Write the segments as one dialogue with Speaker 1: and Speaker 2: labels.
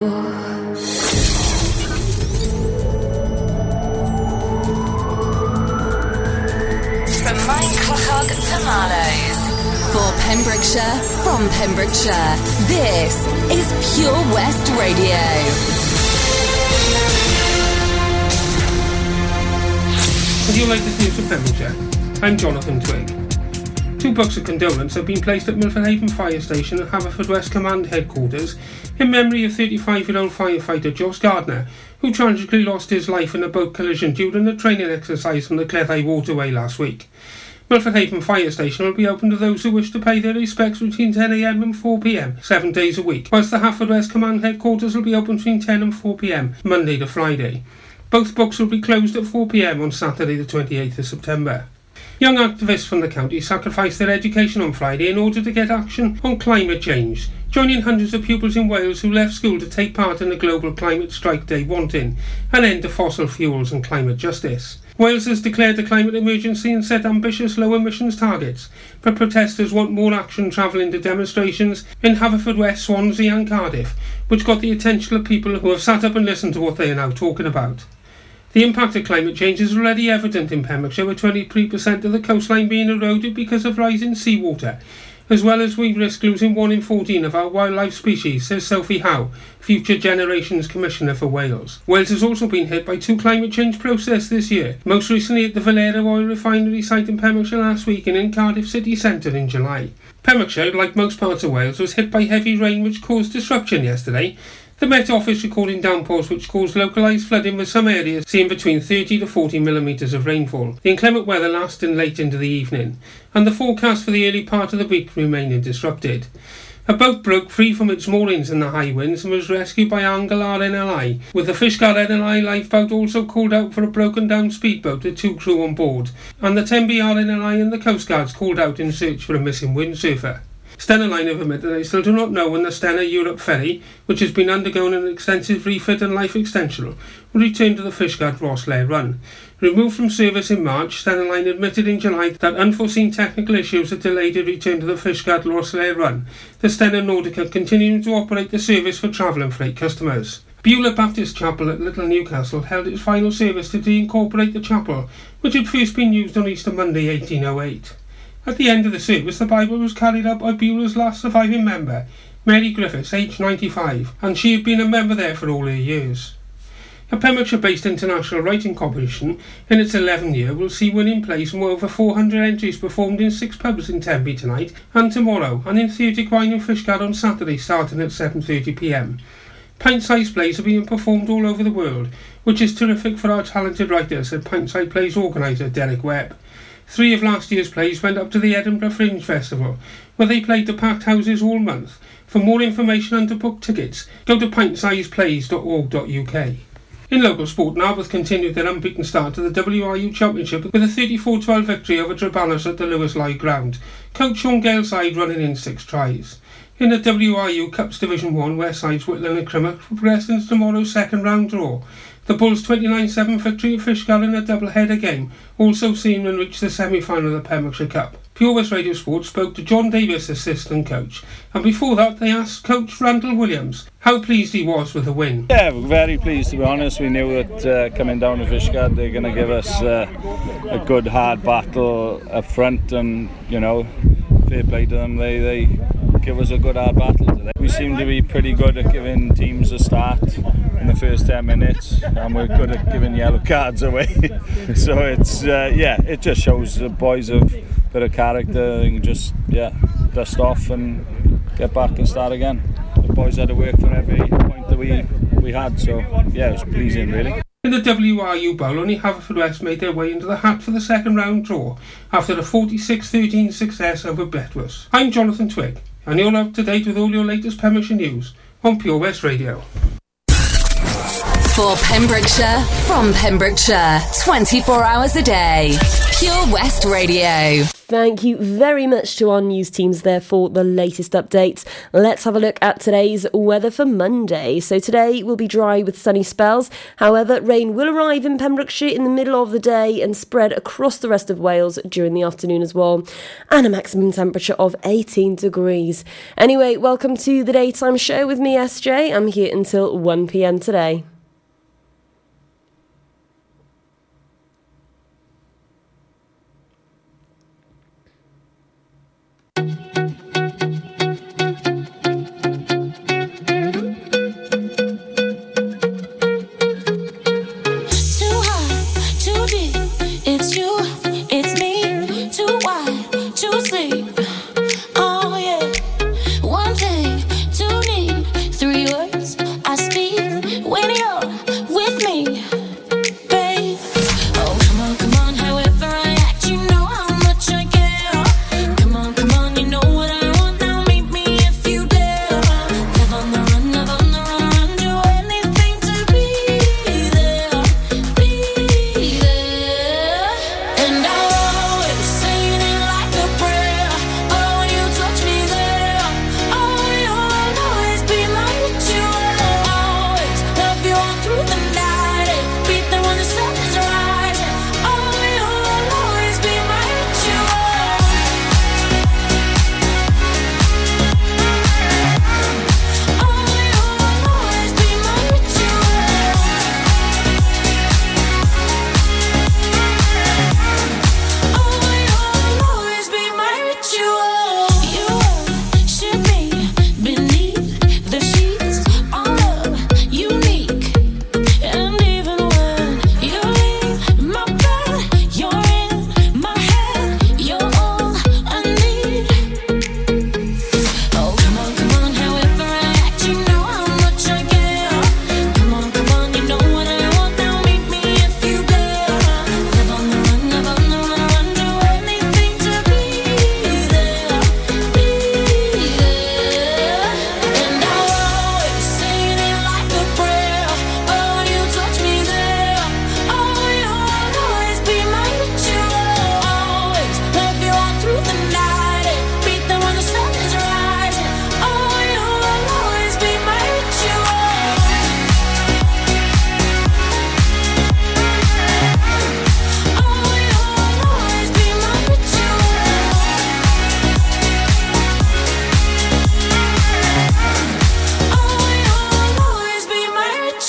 Speaker 1: From Minecraft to Marlows. For Pembrokeshire, from Pembrokeshire, this is Pure West Radio.
Speaker 2: Would you like this news from Pembrokeshire? I'm Jonathan Twig. Two books of condolence have been placed at Milford Haven Fire Station and Haverfordwest Command Headquarters in memory of 35-year-old firefighter Josh Gardner, who tragically lost his life in a boat collision during a training exercise on the Cleddau Waterway last week. Milford Haven Fire Station will be open to those who wish to pay their respects between 10am and 4pm, seven days a week, whilst the Haverfordwest Command Headquarters will be open between 10 and 4pm, Monday to Friday. Both books will be closed at 4pm on Saturday the 28th of September. Young activists from the county sacrificed their education on Friday in order to get action on climate change, joining hundreds of pupils in Wales who left school to take part in the global climate strike day wanting an end to fossil fuels and climate justice. Wales has declared a climate emergency and set ambitious low emissions targets, but protesters want more action travelling to demonstrations in Haverfordwest, Swansea and Cardiff, which got the attention of people who have sat up and listened to what they are now talking about. The impact of climate change is already evident in Pembrokeshire, with 23% of the coastline being eroded because of rising seawater, as well as we risk losing 1 in 14 of our wildlife species, says Sophie Howe, Future Generations Commissioner for Wales. Wales has also been hit by two climate change processes this year, most recently at the Valero oil refinery site in Pembrokeshire last week and in Cardiff city centre in July. Pembrokeshire, like most parts of Wales, was hit by heavy rain which caused disruption yesterday, the Met Office recording downpours which caused localised flooding with some areas seeing between 30 to 40 millimetres of rainfall. The inclement weather lasted late into the evening, and the forecast for the early part of the week remaining disrupted. A boat broke free from its moorings in the high winds and was rescued by Angle RNLI, with the Fishguard NLI lifeboat also called out for a broken down speedboat with two crew on board, and the Tenby RNLI and the Coast Guards called out in search for a missing windsurfer. Stena Line have admitted they still do not know when the Stena Europe ferry, which has been undergoing an extensive refit and life extension, will return to the Fishguard Rosslare run. Removed from service in March, Stena Line admitted in July that unforeseen technical issues had delayed a return to the Fishguard Rosslare run. The Stena Nordica continuing to operate the service for travel and freight customers. Beulah Baptist Chapel at Little Newcastle held its final service to deincorporate the chapel, which had first been used on Easter Monday 1808. At the end of the service, the Bible was carried out by Beulah's last surviving member, Mary Griffiths, aged 95, and she had been a member there for all her years. A Pembrokeshire-based international writing competition in its 11th year will see winning plays from over 400 entries performed in six pubs in Tenby tonight and tomorrow, and in Theatr Gwaun and Fishguard on Saturday starting at 7.30pm. Pint-sized plays are being performed all over the world, which is terrific for our talented writers, said Pint-sized plays organiser Derek Webb. Three of last year's plays went up to the Edinburgh Fringe Festival, where they played to packed houses all month. For more information and to book tickets, go to pintsizeplays.org.uk. In local sport, Narberth continued their unbeaten start to the WRU Championship with a 34-12 victory over Treballis at the Lewis Lloyd ground. Coach Sean Gale's side running in six tries. In the WRU Cups Division 1, West Sides Whitland and Crymych progressed into tomorrow's second round draw. The Bulls' 29-7 victory at Fishguard in a double-header game also seen them reach the semi-final of the Pembrokeshire Cup. Pure West Radio Sports spoke to John Davis, assistant coach, and before that they asked coach Randall Williams how pleased he was with the win.
Speaker 3: Yeah, very pleased to be honest. We knew that uh, coming down to Fishguard they're going to give us uh, a good hard battle up front and, you know, fair play to them. They, they give us a good hard battle today. We seem to be pretty good at giving teams a start first 10 minutes and we're good at giving yellow cards away. so it's, uh, yeah, it just shows the boys have a bit of character and just, yeah, dust off and get back and start again. The boys had to work for every point that we, we had, so yeah, it was pleasing really.
Speaker 2: In the WRU Bowl, only Haverfordwest made their way into the hat for the second round draw after a 46-13 success over Bettws. I'm Jonathan Twig, and you're up to date with all your latest Pembrokeshire news on Pure West Radio.
Speaker 1: For Pembrokeshire, from Pembrokeshire, 24 hours a day. Pure West Radio.
Speaker 4: Thank you very much to our news teams there for the latest updates. Let's have a look at today's weather for Monday. So today will be dry with sunny spells. However, rain will arrive in Pembrokeshire in the middle of the day and spread across the rest of Wales during the afternoon as well. And a maximum temperature of 18 degrees. Anyway, welcome to the daytime show with me, SJ. I'm here until 1 pm today.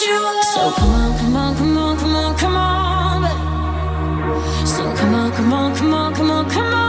Speaker 4: So come on, come on, come on, come on, come on. So come on, come on, come on, come on, come on.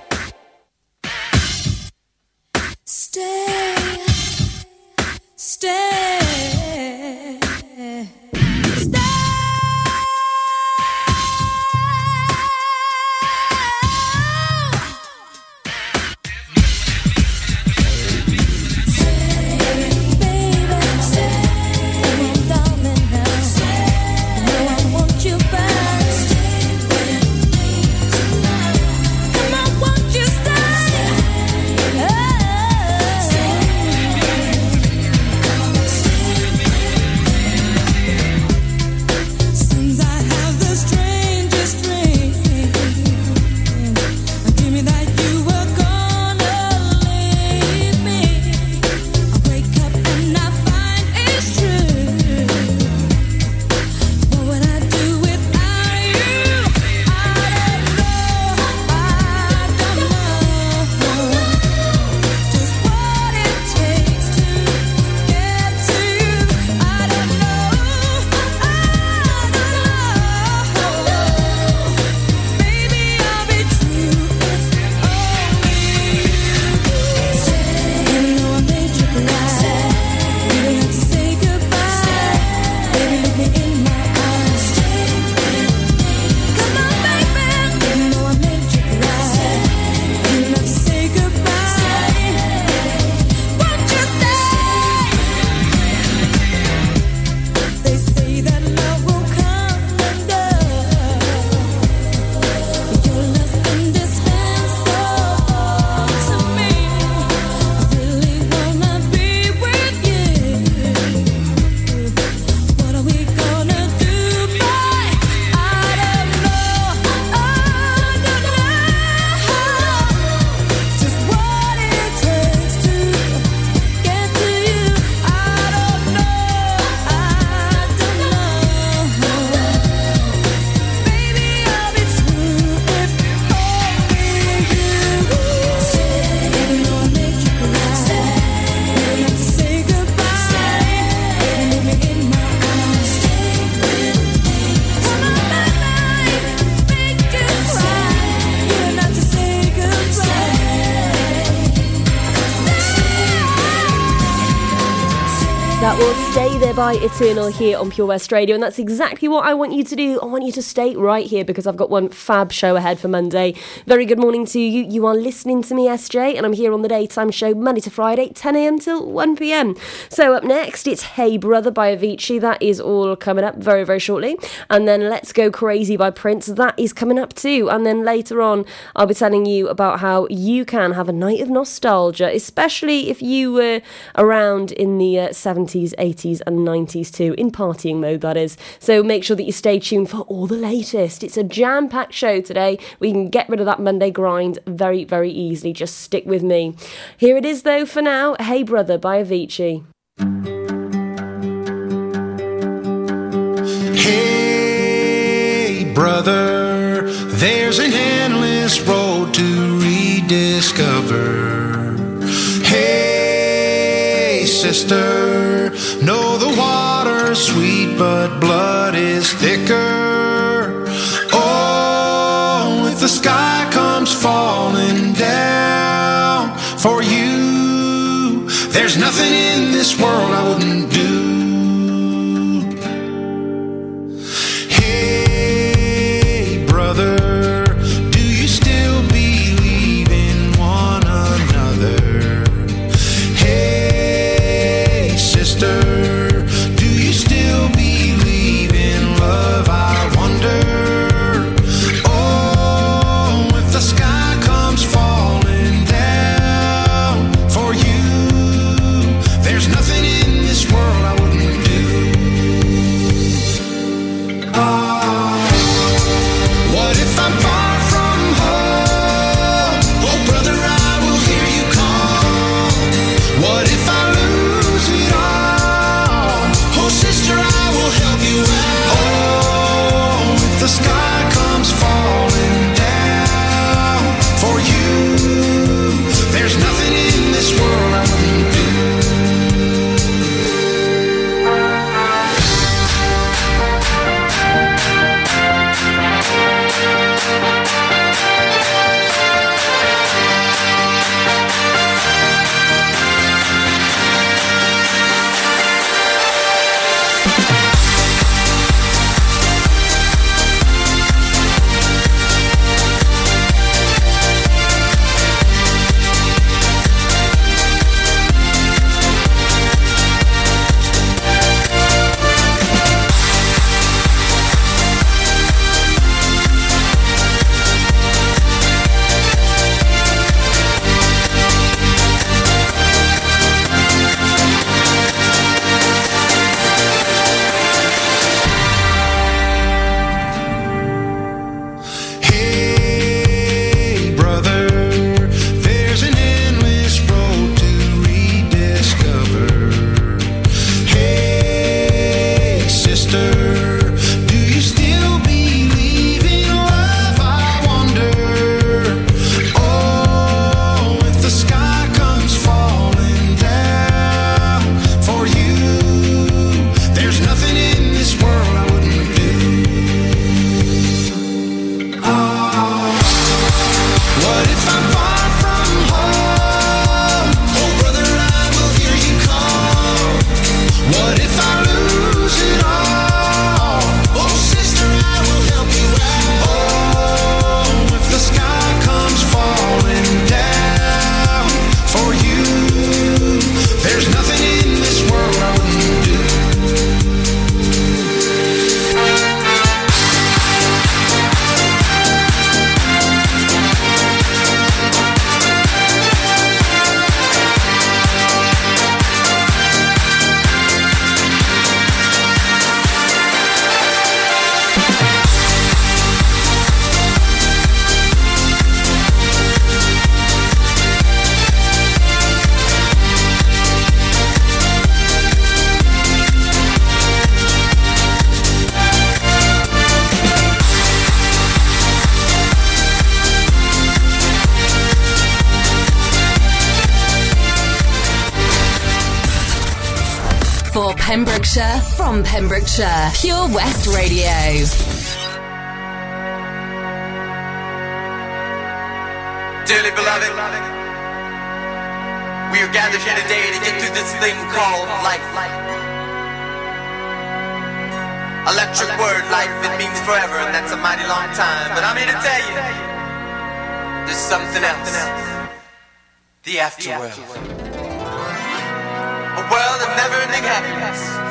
Speaker 5: Eternal here on Pure West Radio, and that's exactly what I want you to do. I want you to stay right here because I've got one fab show ahead for Monday. Very good morning to you. You are listening to me, SJ, and I'm here on the daytime show Monday to Friday, 10 a.m. till 1 p.m. So up next, it's Hey Brother by Avicii. That is all coming up very, very shortly. And then Let's Go Crazy by Prince. That is coming up too. And then later on, I'll be telling you about how you can have a night of nostalgia, especially if you were around in the uh, 70s, 80s, and 90s too, in partying mode, that is. So make sure that you stay tuned for all the latest. It's a jam packed show today. We can get rid of that Monday grind very, very easily. Just stick with me. Here it is, though, for now Hey Brother by Avicii.
Speaker 6: Hey, brother, there's an endless road to rediscover. Hey, sister, sweet, but blood is thicker.
Speaker 1: Pembrokeshire, Pure West Radio.
Speaker 7: Dearly beloved, we are gathered here today to get through this thing called life. Electric word, life, it means forever, and that's a mighty long time. But I'm here to tell you, there's something else. The afterworld. A world of never-ending happiness.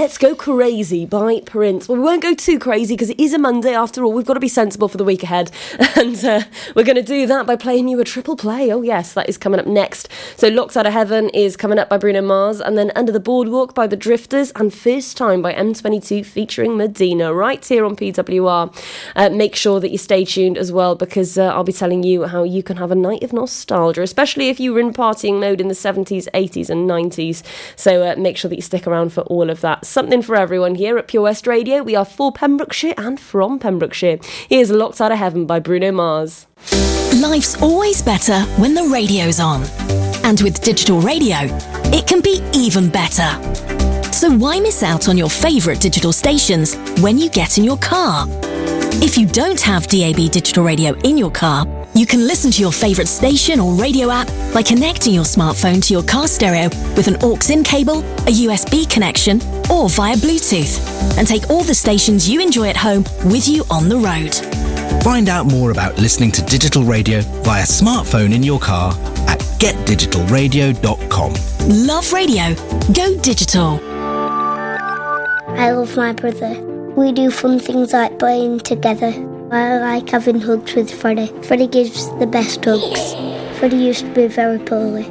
Speaker 7: Let's Go Crazy
Speaker 5: by Prince. Well, we won't go too crazy because it is a Monday after all. We've got to be sensible for the week ahead. And uh, we're going to do that by playing you a triple play. Oh, yes, that is coming up next. So, Locked Out of Heaven is coming up by Bruno Mars, and then Under the Boardwalk by The Drifters, and First Time by M22 featuring Medina right here on PWR. Uh, make sure that you stay tuned as well because uh, I'll be telling you how you can have a night of nostalgia, especially if you were in partying mode in the 70s, 80s, and 90s. So, uh, make sure that you stick around for all of that. Something for everyone here at Pure West Radio. We are for Pembrokeshire and from Pembrokeshire. Here's Locked Out of Heaven by Bruno Mars.
Speaker 8: Life's always better when the radio's on. And with digital radio, it can be even better. So why miss out on your favourite digital stations when you get in your car? If you don't have DAB digital radio in your car, you can listen to your favourite station or radio app by connecting your smartphone to your car stereo with an aux-in cable, a USB connection, or via Bluetooth, and take all the stations you enjoy at home with you on the road.
Speaker 9: Find out more about listening to digital radio via smartphone in your car at getdigitalradio.com.
Speaker 8: Love radio. Go digital.
Speaker 10: I love my brother. We do fun things like playing together. I like having hugs with Freddie. Freddie gives the best hugs. Freddie used to be very poorly,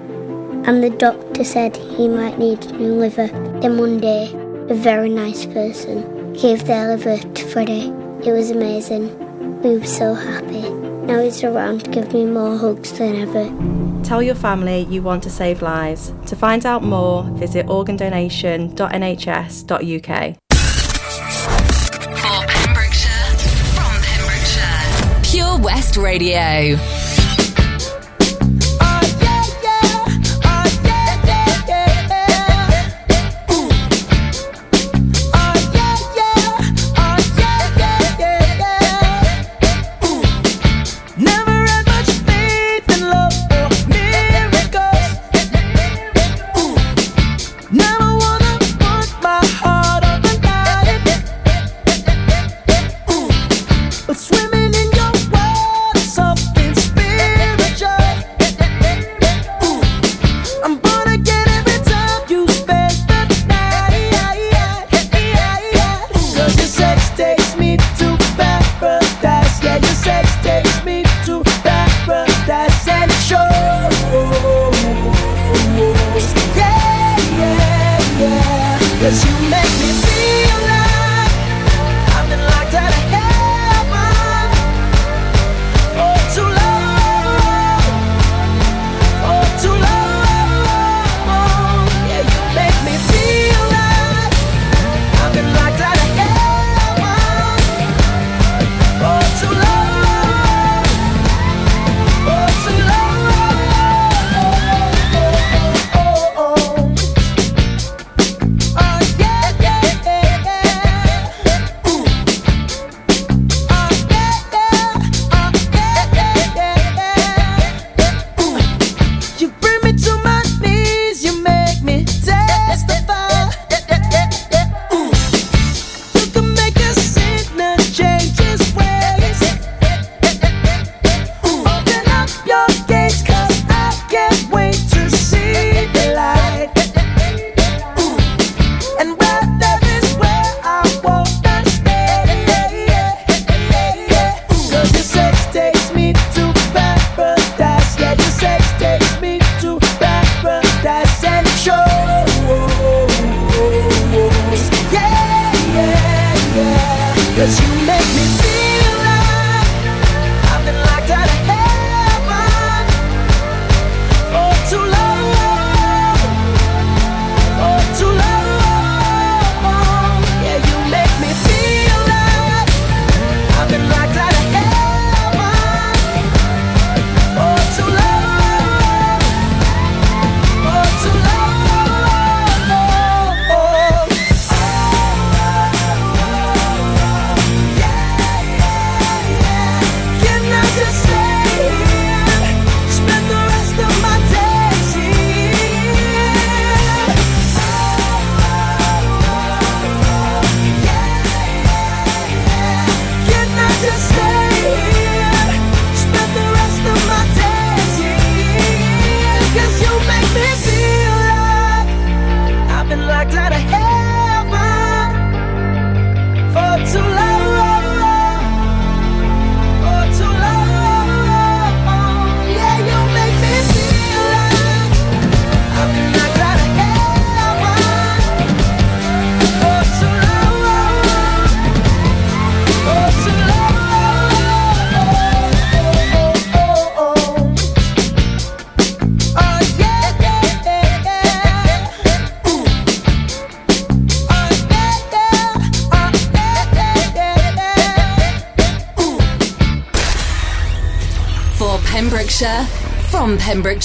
Speaker 10: and the doctor said he might need a new liver. Then one day, a very nice person gave their liver to Freddie. It was amazing. We were so happy. Now he's around to give me more hugs than ever.
Speaker 11: Tell your family you want to save lives. To find out more, visit organdonation.nhs.uk.
Speaker 1: Radio.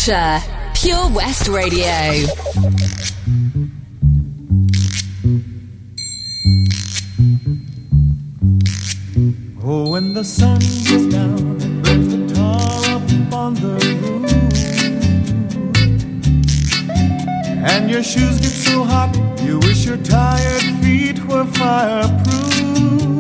Speaker 4: Yorkshire, Pure West Radio.
Speaker 12: Oh, when the sun goes down and burns the tar up on the roof, and your shoes get so hot, you wish your tired feet were fireproof.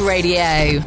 Speaker 4: Radio.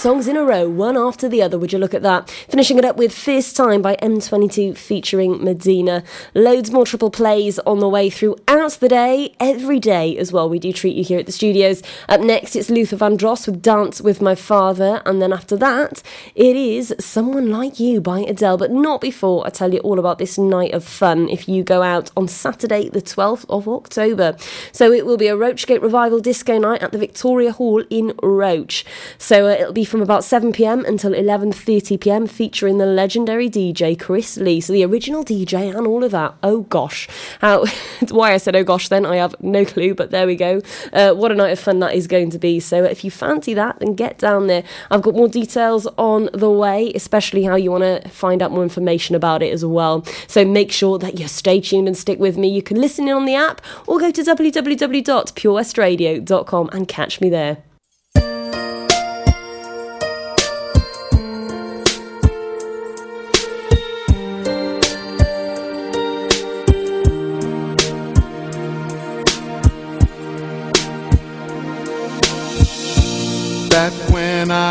Speaker 5: Songs in a row, one after the other. Would you look at that? Finishing it up with First Time by M-22 featuring Medina. Loads more triple plays on the way throughout the day, every day as well. We do treat you here at the studios. Up next, it's Luther Vandross with Dance with My Father. And then after that, it is Someone Like You by Adele. But not before I tell you all about this night of fun if you go out on Saturday, the 12th of October. So it will be a Rochgate Revival Disco night at the Victoria Hall in Roch. So uh, it'll be from about 7 pm until 11:30 pm, featuring the legendary DJ Chris Lee. So the original DJ and all of that. Oh gosh, how why I said oh gosh then I have no clue, but there we go. Uh, what a night of fun that is going to be. So if you fancy that, then get down there. I've got more details on the way, especially how you want to find out more information about it as well. So make sure that you stay tuned and stick with me. You can listen in on the app or go to www.purewestradio.com and catch me there.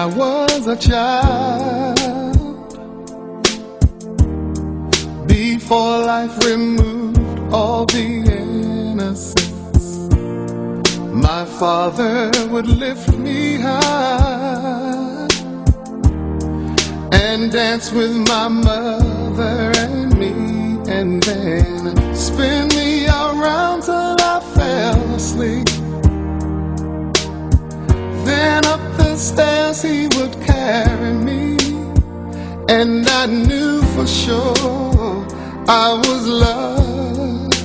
Speaker 13: I was a child, before life removed all the innocence, my father would lift me high and dance with my mother and me, and then spin me around till I fell asleep. Then stairs he would carry me, and I knew for sure I was loved.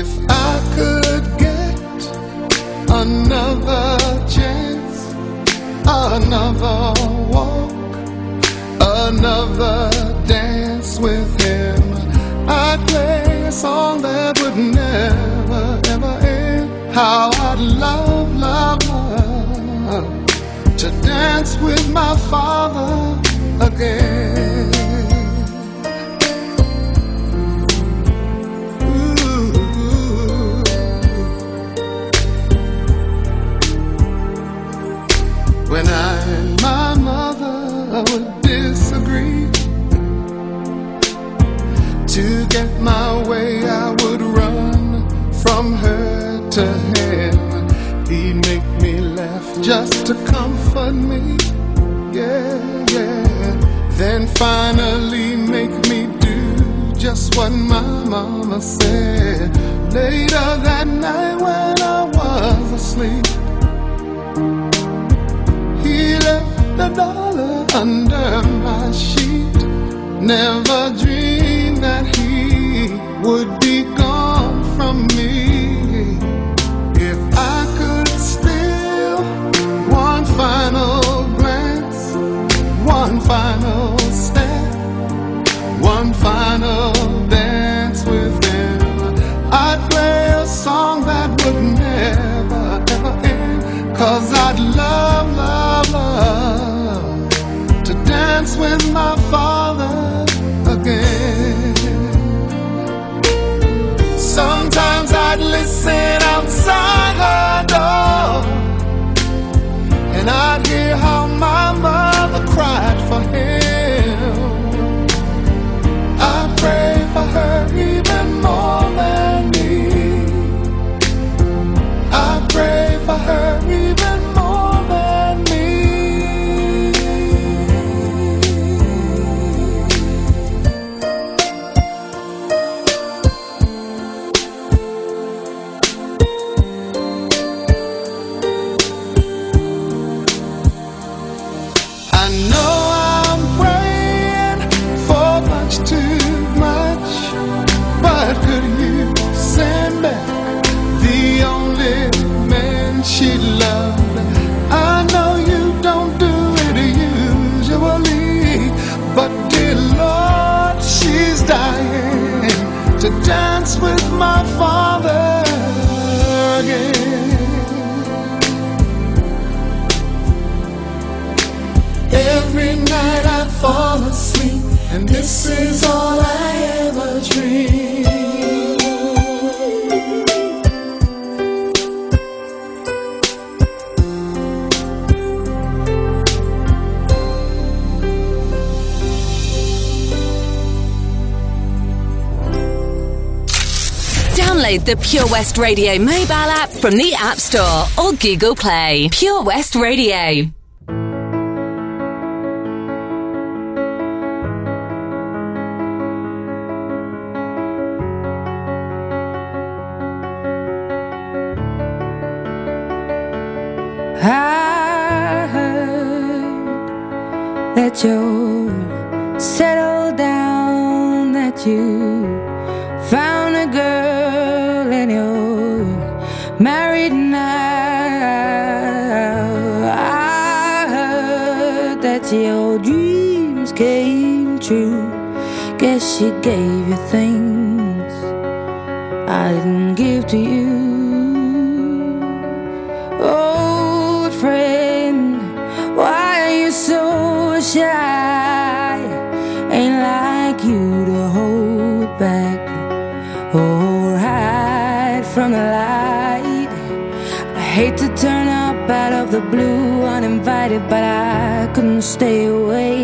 Speaker 13: If I could get another chance, another walk, another dance with him, I'd play a song that would never ever end. How I'd love, to dance with my father again. When I and my mother would disagree, to get my way, I would run from her to him. He'd just to comfort me. Yeah, yeah. Then finally make me do just what my mama said. Later that night when I was asleep, he left a dollar under my sheet. Never dreamed that he would be gone from me. Final step, one final dance with him, I'd play a song that would never ever end. Cause I'd love, love,
Speaker 1: Download the Pure West Radio mobile app from the App Store or Google Play. Pure West Radio.
Speaker 4: I heard that you're settled down, that you true. Guess she gave you things I didn't give to you. Old friend, why are you so shy? Ain't like you to hold back or hide from the light. I hate to turn up out of the blue uninvited, but I couldn't stay away.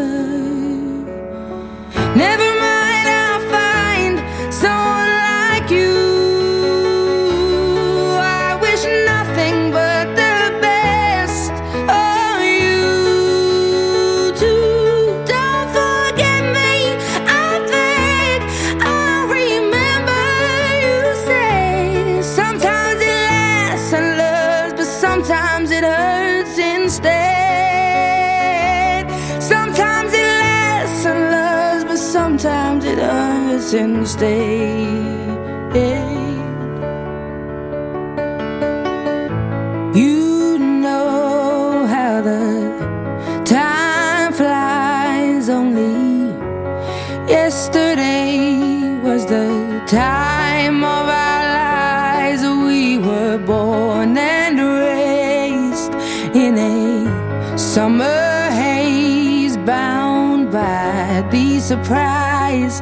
Speaker 4: Instead. You know how the time flies. Only yesterday was the time of our lives. We were born and raised in a summer haze, bound by the surprise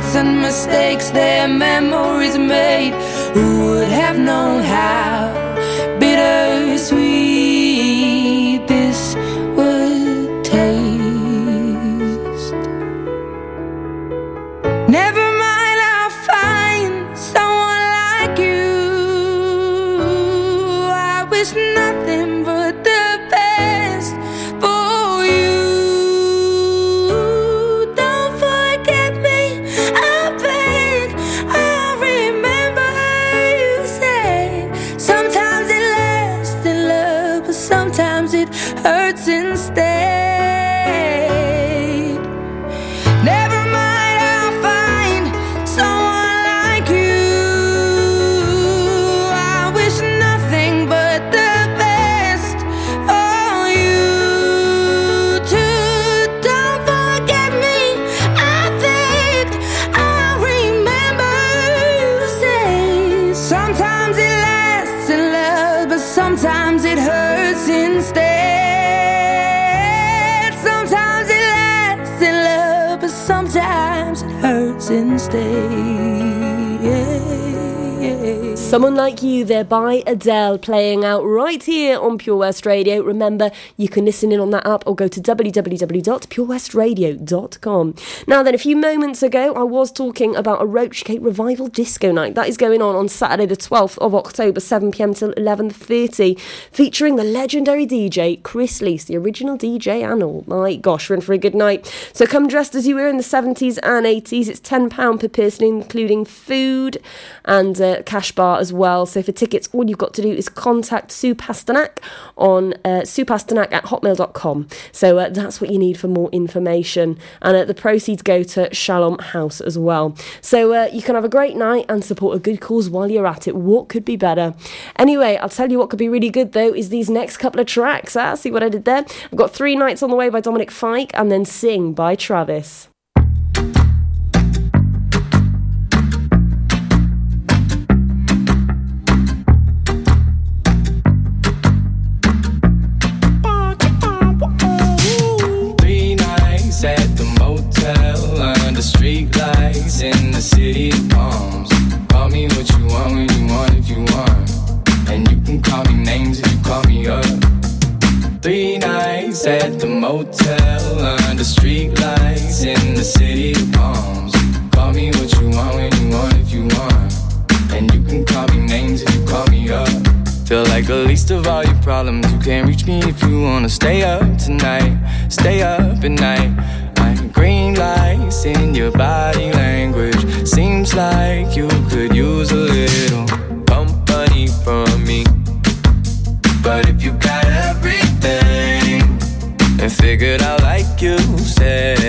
Speaker 4: Regrets and mistakes, their memories made. Who would have known how Someone Like You
Speaker 5: there by Adele playing out right here on Pure West Radio. Remember, you can listen in on that app or go to www.purewestradio.com. Now then, a few moments ago, I was talking about a Rochgate Revival Disco Night. That is going on on Saturday the 12th of October, 7pm till 11.30, featuring the legendary DJ Chris Lees, the original DJ and all. My gosh, we're in for a good night. So come dressed as you were in the 70s and 80s. It's £10 per person, including food and uh, cash bar as well. So for tickets, all you've got to do is contact Sue Pasternak on uh, suepasternak at hotmail.com. So uh, that's what you need for more information. And uh, the proceeds go to Shalom House as well. So uh, you can have a great night and support a good cause while you're at it. What could be better? Anyway, I'll tell you what could be really good though is these next couple of tracks. Ah, see what I did there? I've got Three Nights on the Way by Dominic Fike and then Sing by Travis.
Speaker 14: In the city of palms. Call me what you want when you want if you want. And you can call me names if you call me up. Three nights at the motel under street lights in the city of palms. Call me what you want when you want if you want. And you can call me names if you call me up. Feel like the least of all your problems. You can't reach me if you wanna stay up tonight. Stay up at night. Like green lights in your body language. Seems like you could use a little company from me. But if you got everything and figured out like you say,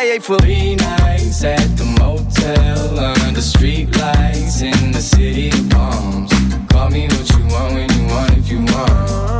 Speaker 15: MIA for
Speaker 14: three nights at the motel under street lights in the city of palms. Call me what you want when you want if you want.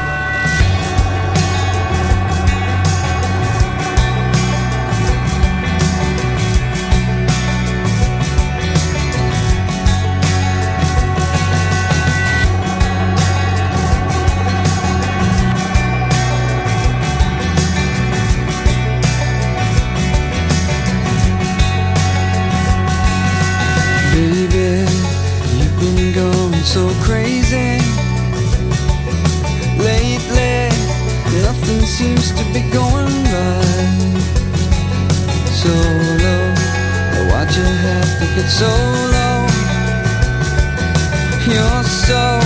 Speaker 16: To get so low? You're so,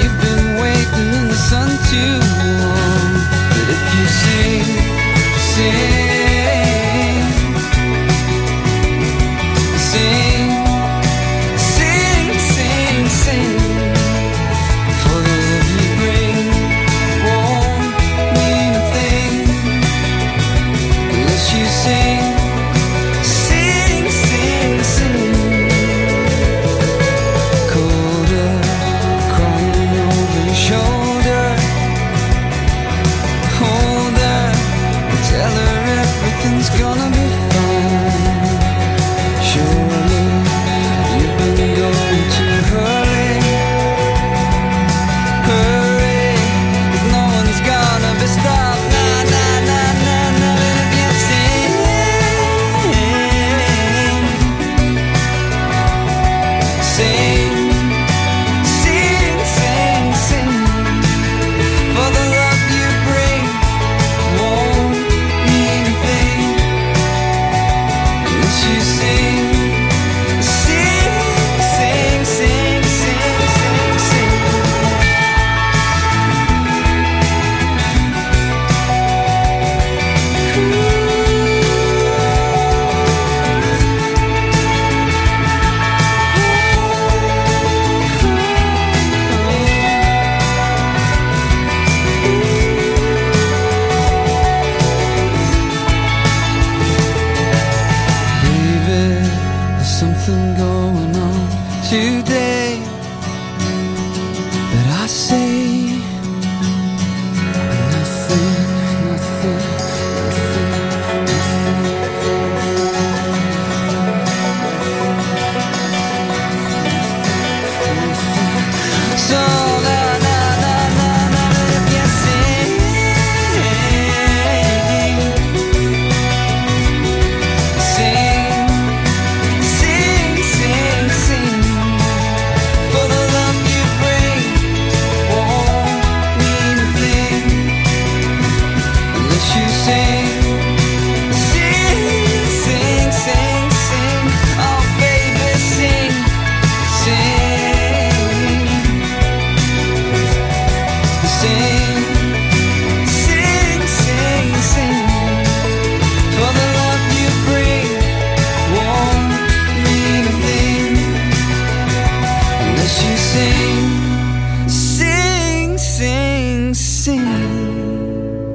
Speaker 16: you've been waiting in the sun too long. But if you sing, sing,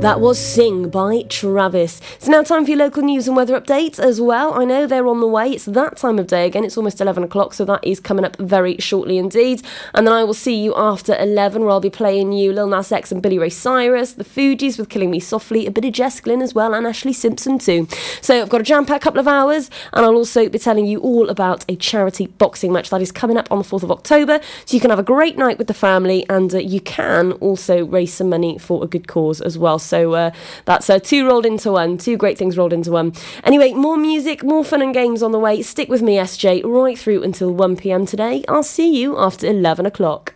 Speaker 16: That
Speaker 5: was Sing by Travis. It's now time for your local news and weather updates as well. I know they're on the way. It's that time of day again. It's almost 11 o'clock, so that is coming up very shortly indeed. And then I will see you after 11, where I'll be playing you Lil Nas X and Billy Ray Cyrus, The Fugees with Killing Me Softly, a bit of Jess Glynne as well, and Ashlee Simpson too. So I've got a jam packed couple of hours, and I'll also be telling you all about a charity boxing match that is coming up on the 4th of October. So you can have a great night with the family, and uh, you can also raise some money for a good cause as well. So uh, that's uh, two rolled into one, two great things rolled into one. Anyway, more music, more fun and games on the way. Stick with me, SJ, right through until 1 pm today. I'll see you after 11 o'clock.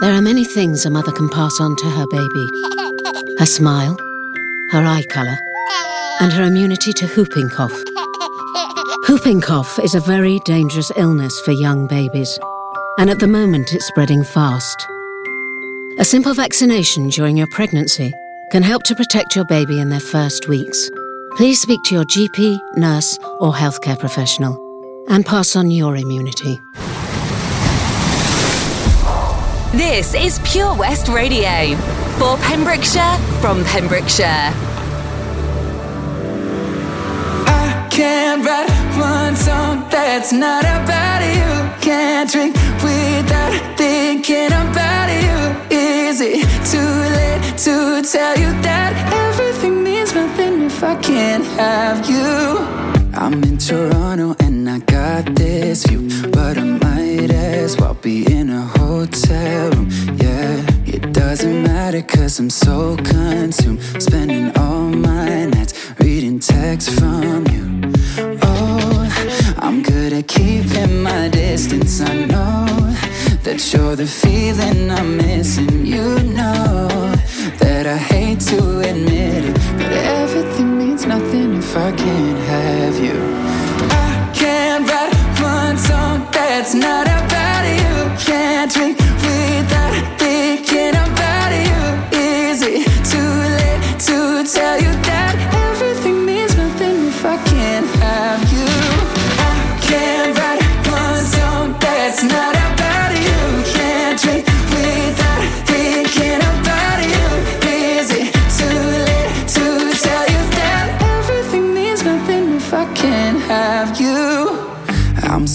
Speaker 17: There are many things a mother can pass on to her baby her smile, her eye colour, and her immunity to whooping cough. Whooping cough is a very dangerous illness for young babies, and at the moment it's spreading fast. A simple vaccination during your pregnancy can help to protect your baby in their first weeks. Please speak to your GP, nurse, or healthcare professional and pass on your immunity.
Speaker 18: This is Pure West Radio for Pembrokeshire from Pembrokeshire.
Speaker 19: I can't write one song that's not about you. Can't drink without thinking about you. Is it too late to tell you that everything means nothing if I can't have you? I'm in Toronto and I got this view, but I might as well be in a hotel room. Yeah, it doesn't matter cause I'm so consumed, spending all my nights reading texts from you. Oh, I'm good at keeping my distance. I know that you're the feeling I'm missing. You know that I hate to admit it, but everything means nothing if I can't have you. One song that's not about you. Can't drink without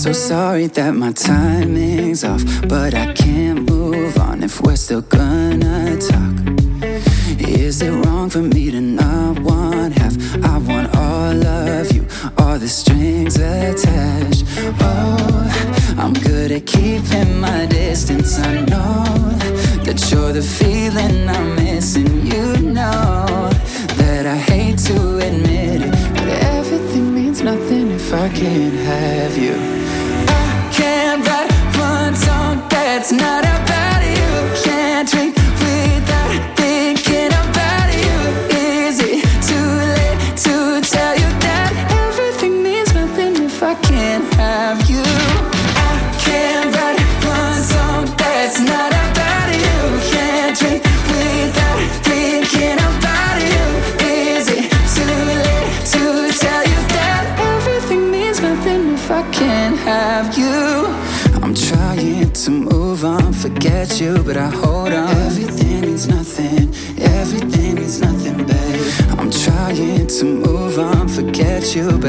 Speaker 19: so sorry that my timing's off, but I can't move on if we're still gonna talk. Is it wrong for me to not want half? I want all of you, all the strings attached. Oh, I'm good at keeping my distance. I know that you're the feeling I'm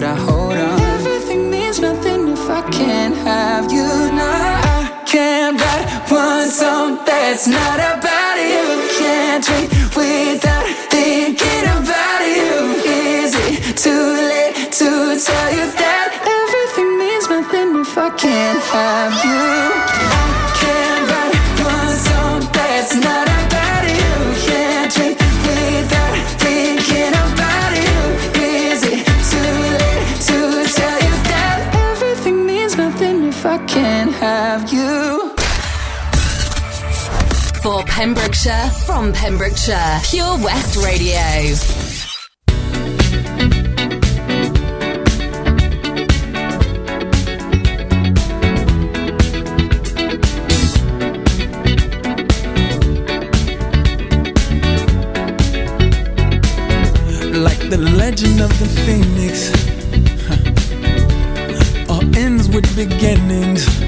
Speaker 19: but I hold
Speaker 18: Pembrokeshire from Pembrokeshire. Pure West Radio.
Speaker 1: Like the legend of the phoenix huh. all ends with beginnings